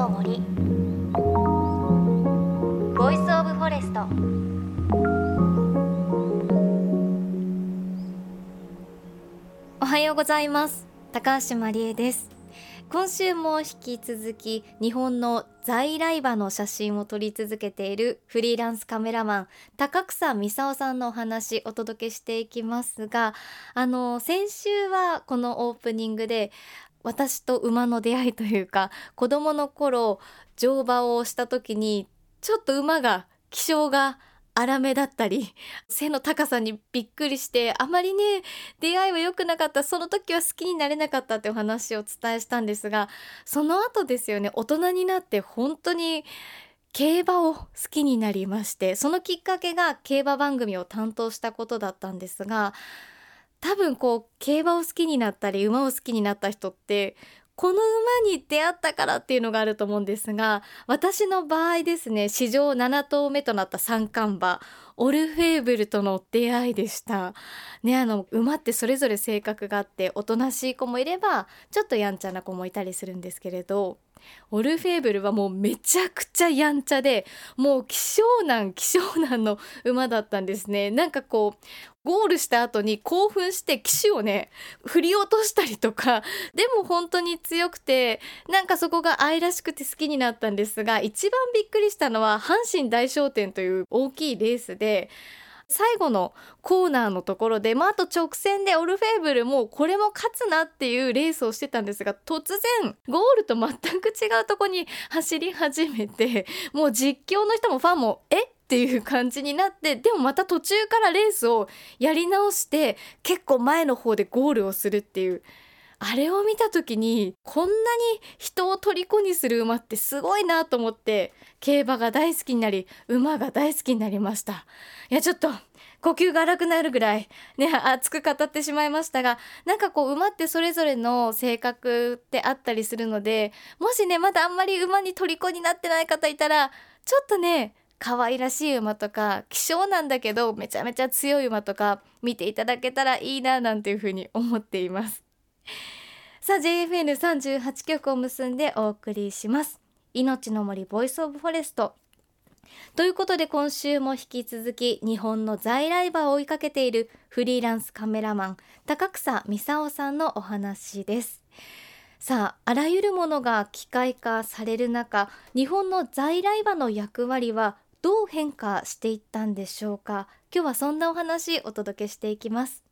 の森 Voice of Forest おはようございます。高橋真理恵です。今週も引き続き日本の在来馬の写真を撮り続けているフリーランスカメラマン高草美沙さんのお話お届けしていきますがあの先週はこのオープニングで私と馬の出会いというか子供の頃乗馬をした時にちょっと馬が気性が粗めだったり背の高さにびっくりしてあまりね出会いは良くなかったその時は好きになれなかったってお話をお伝えしたんですがその後ですよね大人になって本当に競馬を好きになりましてそのきっかけが競馬番組を担当したことだったんですが多分こう競馬を好きになったり馬を好きになった人ってこの馬に出会ったからっていうのがあると思うんですが私の場合ですね史上7頭目となった三冠馬オルフェーブルとの出会いでした。ねあの馬ってそれぞれ性格があっておとなしい子もいればちょっとやんちゃな子もいたりするんですけれどオルフェーブルはもうめちゃくちゃやんちゃでもう希少難希少難の馬だったんですね。なんかこうゴールした後に興奮して騎手をね 振り落としたりとか でも本当に強くてなんかそこが愛らしくて好きになったんですが一番びっくりしたのは阪神大商店という大きいレースで最後のコーナーのところで、まあ、あと直線でオルフェーブルもこれも勝つなっていうレースをしてたんですが突然ゴールと全く違うとこに走り始めてもう実況の人もファンも「え？っていう感じになってでもまた途中からレースをやり直して結構前の方でゴールをするっていうあれを見た時にこんなに人を虜にする馬ってすごいなと思って競馬が大好きになり馬が大好きになりました。いやちょっと呼吸が荒くなるぐらいね熱く語ってしまいましたがなんかこう馬ってそれぞれの性格ってあったりするのでもしねまだあんまり馬に虜になってない方いたらちょっとね可愛らしい馬とか希少なんだけどめちゃめちゃ強い馬とか見ていただけたらいいななんていうふうに思っています。さあ JFN38 局を結んでお送りします。命の森 Voice of Forest ということで今週も引き続き日本の在来馬を追いかけているフリーランスカメラマン高草美沙さんのお話です。さああらゆるものが機械化される中日本の在来馬の役割はどう変化していったんでしょうか？今日はそんなお話お届けしていきます。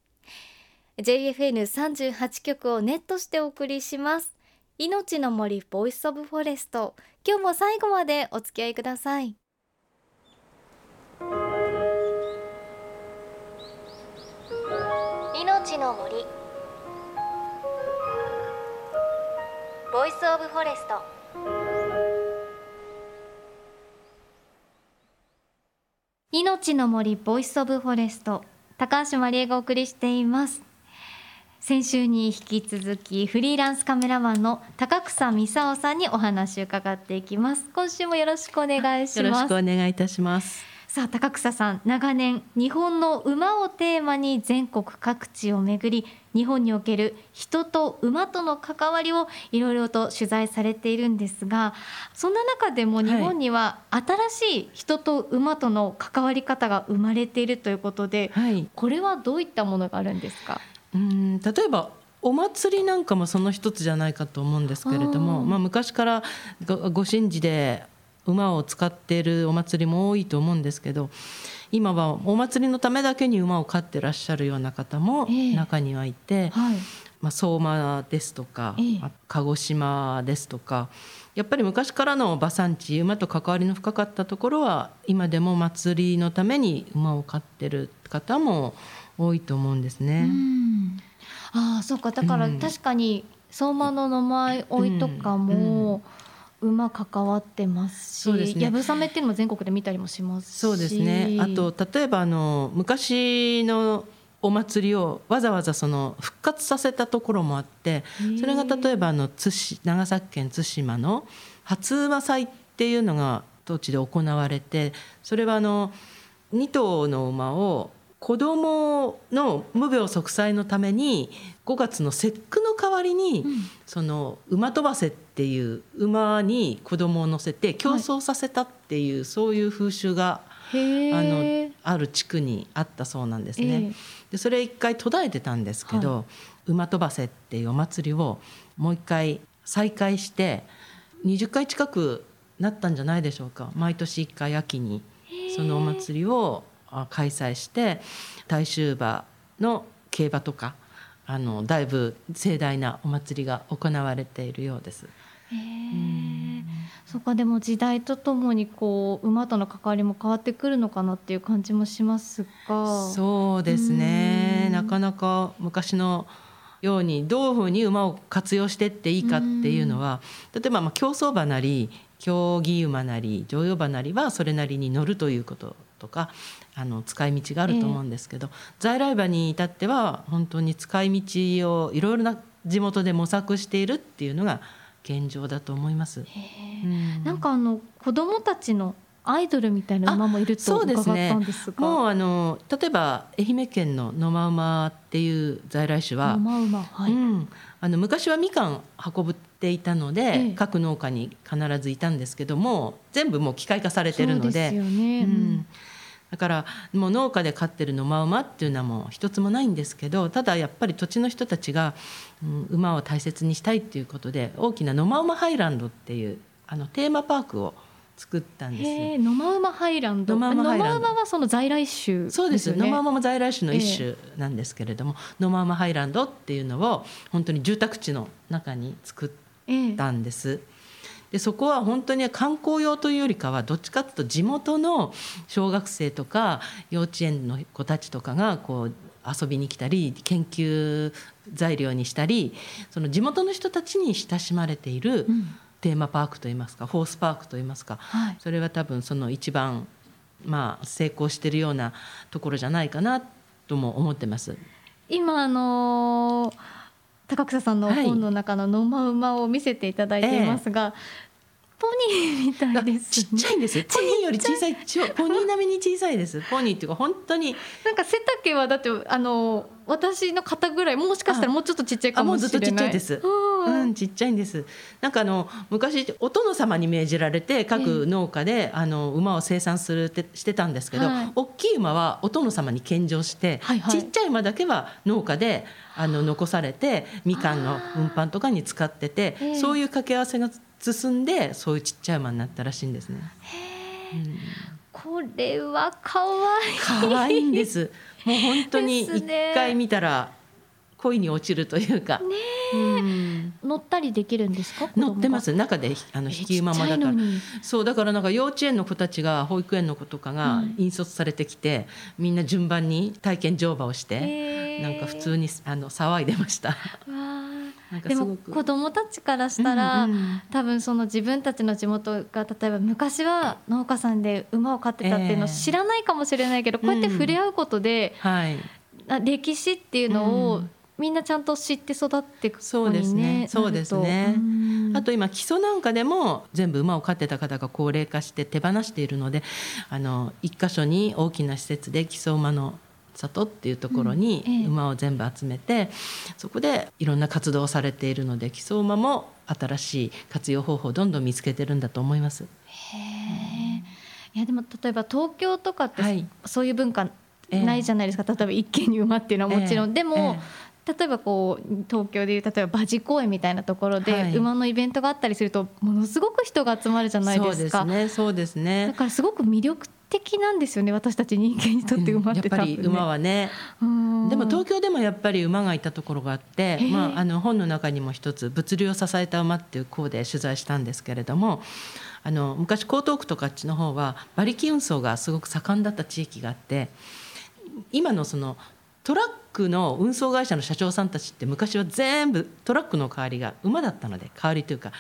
JFN38 局をネットしてお送りします。命の森 Voice of Forest。今日も最後までお付き合いください。命の森。 Voice of Forest。命の森 Voice of Forest。高橋真理恵がお送りしています先週に引き続きフリーランスカメラマンの高草美沙さんにお話を伺っていきます。今週もよろしくお願いします。よろしくお願いいたします。さあ高草さん長年日本の馬をテーマに全国各地を巡り日本における人と馬との関わりをいろいろと取材されているんですがそんな中でも日本には新しい人と馬との関わり方が生まれているということで、はい、これはどういったものがあるんですか？うん例えばお祭りなんかもその一つじゃないかと思うんですけれどもまあ、昔からご神事で馬を使っているお祭りも多いと思うんですけど今はお祭りのためだけに馬を飼ってらっしゃるような方も中にはいて、えーはい、まあ、相馬ですとか、えー、鹿児島ですとかやっぱり昔からの馬産地馬と関わりの深かったところは今でも祭りのために馬を飼ってる方も多いと思うんですね。ああそうか。だから確かに相馬の名前追いとかも、馬関わってますしやぶさめっていうのも全国で見たりもしますそうですね。あと例えばあの昔のお祭りをわざわざその復活させたところもあってそれが例えばあの津長崎県対馬の初馬祭っていうのが当地で行われてそれはあの2頭の馬を子供の無病息災のために5月の節句の代わりに、その馬飛ばせっていう馬に子供を乗せて競争させたっていう、そういう風習があのある地区にあったそうなんですね。でそれ一回途絶えてたんですけど、はい、馬飛ばせっていうお祭りをもう一回再開して20回近くなったんじゃないでしょうか。毎年1回秋にそのお祭りを開催して大衆馬の競馬とかあのだいぶ盛大なお祭りが行われているようです。へそっかでも時代とともにこう馬との関わりも変わってくるのかなっていう感じもしますが。そうですね。なかなか昔のようにどういうふうに馬を活用してっていいかっていうのは例えばまあ競走馬なり競技馬なり乗用馬なりはそれなりに乗るということとかあの使い道があると思うんですけど、えー、在来馬に至っては本当に使い道をいろいろな地元で模索しているっていうのが現状だと思います。うん、なんかあの子供たちのアイドルみたいな馬もいると伺ったんですが、ね、もうあの例えば愛媛県の野間馬っていう在来種は、はい、うん、あの昔はみかん運ぶっていたので、ええ、各農家に必ずいたんですけども全部もう機械化されてるので。そうですよね、うんだからもう農家で飼ってる野間馬っていうのはもう一つもないんですけどただやっぱり土地の人たちが、うん、馬を大切にしたいっていうことで大きな野間馬ハイランドっていうあのテーマパークを作ったんです。野間馬ハイランド。野間馬はその在来種、ね、そうです。野間馬も在来種の一種なんですけれども、えー、野間馬ハイランドっていうのを本当に住宅地の中に作ったんです。えーでそこは本当に観光用というよりかはどっちかというと地元の小学生とか幼稚園の子たちとかがこう遊びに来たり研究材料にしたりその地元の人たちに親しまれているテーマパークといいますか、ホースパークといいますか、はい、それは多分その一番まあ成功しているようなところじゃないかなとも思ってます。今あのー高草さんの本の中の野間馬を見せていただいていますが、ポニーみたいですちっちゃいんです ポニーより小さい。ポニー並みに小さいです。ポニーっていうか本当に。なんか背丈はだってあの私の肩ぐらいもしかしたらもうちょっとちっちゃいかもしれない。ずっとちっちゃいです、うん、ちっちゃいんです。なんかあの昔お殿様に命じられて各農家で、あの馬を生産するってしてたんですけど、はい、大きい馬はお殿様に献上して、はいはい、ちっちゃい馬だけは農家であの残されてみかんの運搬とかに使っててそういう掛け合わせが進んでそういうちっちゃい馬になったらしいんですね。うん、これは可愛い。可愛いんです。もう本当に一回見たら恋に落ちるというか。ねうん、乗ったりできるんですか？乗ってます。中であの引き馬まだからそうだからなんか幼稚園の子たちが保育園の子とかが引率されてきて、みんな順番に体験乗馬をして、なんか普通にあの騒いでました。でも子どもたちからしたら、うんうん、多分その自分たちの地元が例えば昔は農家さんで馬を飼ってたっていうのを知らないかもしれないけど、えー、こうやって触れ合うことで、うんはい、歴史っていうのを、みんなちゃんと知って育っていく、ね、そうですね。そうですね。あと今基礎なんかでも全部馬を飼ってた方が高齢化して手放しているので、あの一箇所に大きな施設で基礎馬の里っていうところに馬を全部集めて、うんええ、そこでいろんな活動をされているので木曽馬も新しい活用方法をどんどん見つけてるんだと思います。へいやでも例えば東京とかって、はい、そういう文化ないじゃないですか、え、例えば一軒に馬っていうのはもちろん、でも、例えばこう東京でいう例えば馬事公園みたいなところで馬のイベントがあったりするとものすごく人が集まるじゃないですか。そうですね。そうですね。だからすごく魅力的なんですよね私たち人間にとって馬って、やっぱり馬はねでも東京でもやっぱり馬がいたところがあって、まあ、あの本の中にも一つ「物流を支えた馬」っていう項で取材したんですけれどもあの昔江東区とかあっちの方は馬力運送がすごく盛んだった地域があって今のそのトラックの運送会社の社長さんたちって昔は全部トラックの代わりが馬だったので代わりというか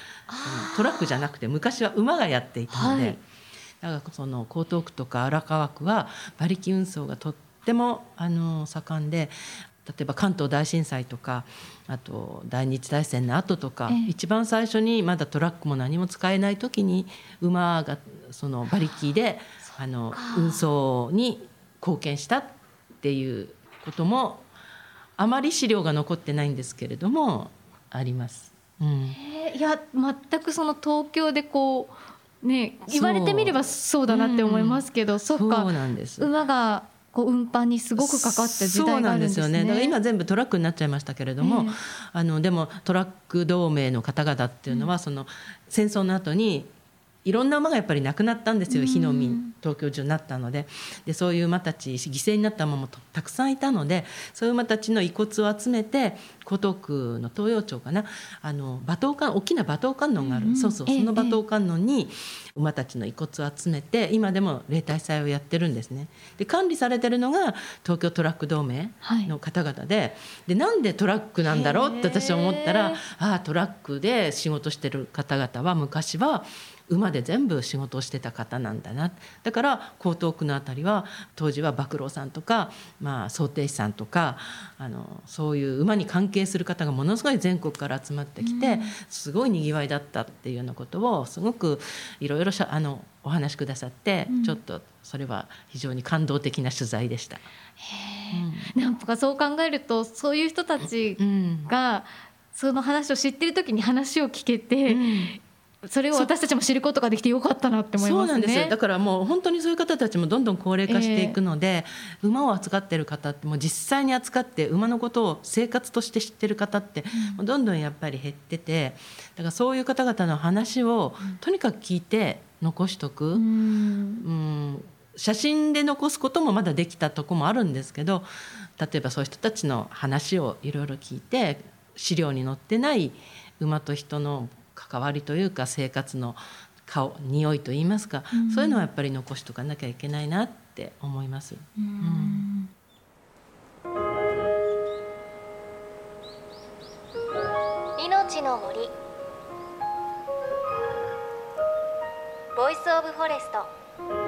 トラックじゃなくて昔は馬がやっていたので。はい。だからその江東区とか荒川区は馬力運送がとってもあの盛んで例えば関東大震災とかあと大日大戦の後とか、ええ、一番最初にまだトラックも何も使えない時に馬がその馬力であの運送に貢献したっていうこともあまり資料が残ってないんですけれどもあります。うん、えー、いや全くその東京でこうね言われてみればそうだなって思いますけど、う。ん、そっか。馬がこう運搬にすごくかかった時代があるんですね。そうなんですよね。だから今全部トラックになっちゃいましたけれども、えー、あのでもトラック同盟の方々っていうのは、うん、その戦争の後にいろんな馬がやっぱり亡くなったんですよ火の海東京中になったので。でそういう馬たち犠牲になった馬もたくさんいたのでそういう馬たちの遺骨を集めて江東区の東洋町かなあの馬頭観大きな馬頭観音がある、うん、そうそうその馬頭観音に馬たちの遺骨を集めて今でも例大祭をやってるんですね。で管理されてるのが東京トラック同盟の方々ではい、でなんでトラックなんだろうって私は思ったらああトラックで仕事してる方々は昔は馬で全部仕事をしてた方なんだな。だから江東区の辺りは当時は馬喰さんとか、まあ、想定士さんとかあのそういう馬に関係する方がものすごい全国から集まってきて、すごいにぎわいだったっていうようなことをすごくいろいろあのお話しくださって、うん、ちょっとそれは非常に感動的な取材でした。うん、なんかそう考えるとそういう人たちが、その話を知ってる時に話を聞けて、うん、それを私たちも知ることができてよかったなって思います、ね、そうなんですだからもう本当にそういう方たちもどんどん高齢化していくので、えー、馬を扱ってる方ってもう実際に扱って馬のことを生活として知ってる方ってどんどんやっぱり減っててだからそういう方々の話をとにかく聞いて残しとく。うん。うん。写真で残すこともまだできたとこもあるんですけど例えばそういう人たちの話をいろいろ聞いて資料に載ってない馬と人の関わりというか生活の顔匂いといいますか、うん、そういうのはやっぱり残しとかなきゃいけないなって思います。うん、命の森。 Voice of Forest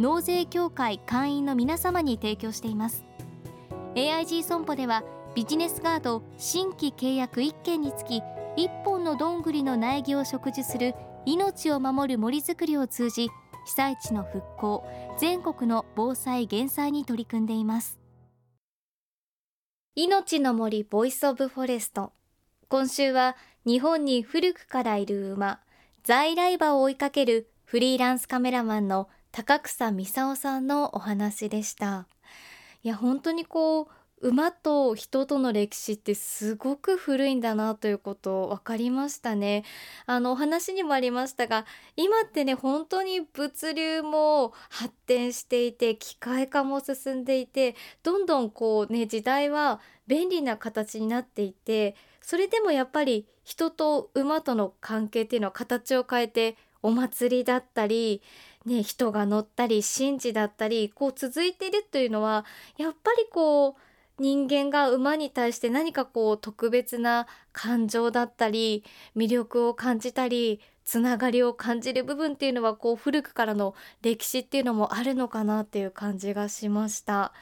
納税協会会員の皆様に提供しています。AIG 損保ではビジネスガード新規契約1件につき1本のどんぐりの苗木を植樹する命を守る森づくりを通じ被災地の復興全国の防災減災に取り組んでいます。命の森 Voice of Forest。今週は日本に古くからいる馬在来馬を追いかけるフリーランスカメラマンの高草美沙さんのお話でしたいや本当にこう馬と人との歴史ってすごく古いんだなということ分かりましたね。あのお話にもありましたが今ってね本当に物流も発展していて機械化も進んでいてどんどんこうね時代は便利な形になっていてそれでもやっぱり人と馬との関係っていうのは形を変えてお祭りだったりね、人が乗ったり神事だったりこう続いているというのはやっぱりこう人間が馬に対して何かこう特別な感情だったり魅力を感じたりつながりを感じる部分っていうのはこう古くからの歴史っていうのもあるのかなっていう感じがしました。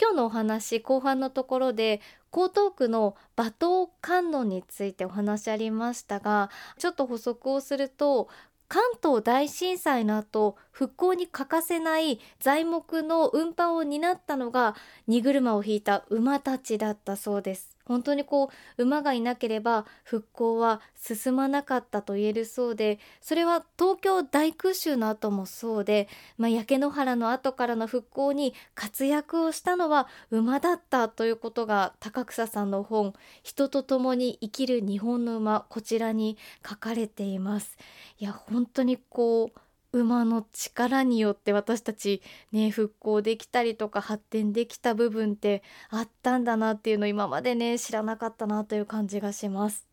今日のお話後半のところで江東区の馬頭観音についてお話ありましたがちょっと補足をすると関東大震災の後復興に欠かせない材木の運搬を担ったのが荷車を引いた馬たちだったそうです。本当にこう馬がいなければ復興は進まなかったと言えるそうでそれは東京大空襲の後もそうで、まあ、焼け野原の後からの復興に活躍をしたのは馬だったということが高草さんの本「人と共に生きる日本の馬」こちらに書かれています。いや本当にこう馬の力によって私たちね復興できたりとか発展できた部分ってあったんだなっていうの今までね知らなかったなという感じがします。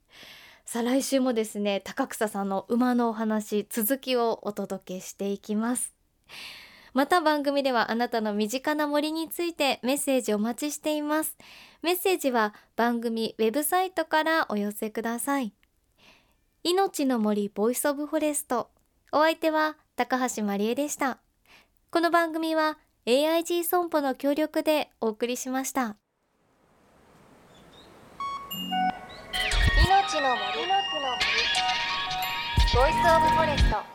さあ来週もですね高草さんの馬のお話続きをお届けしていきます。また番組ではあなたの身近な森についてメッセージお待ちしています。メッセージは番組ウェブサイトからお寄せください。命の森 Voice of Forest。お相手は高橋真理恵でした。この番組は AIG 損保の協力でお送りしました。命の森。の森。ボイスオブフォレスト。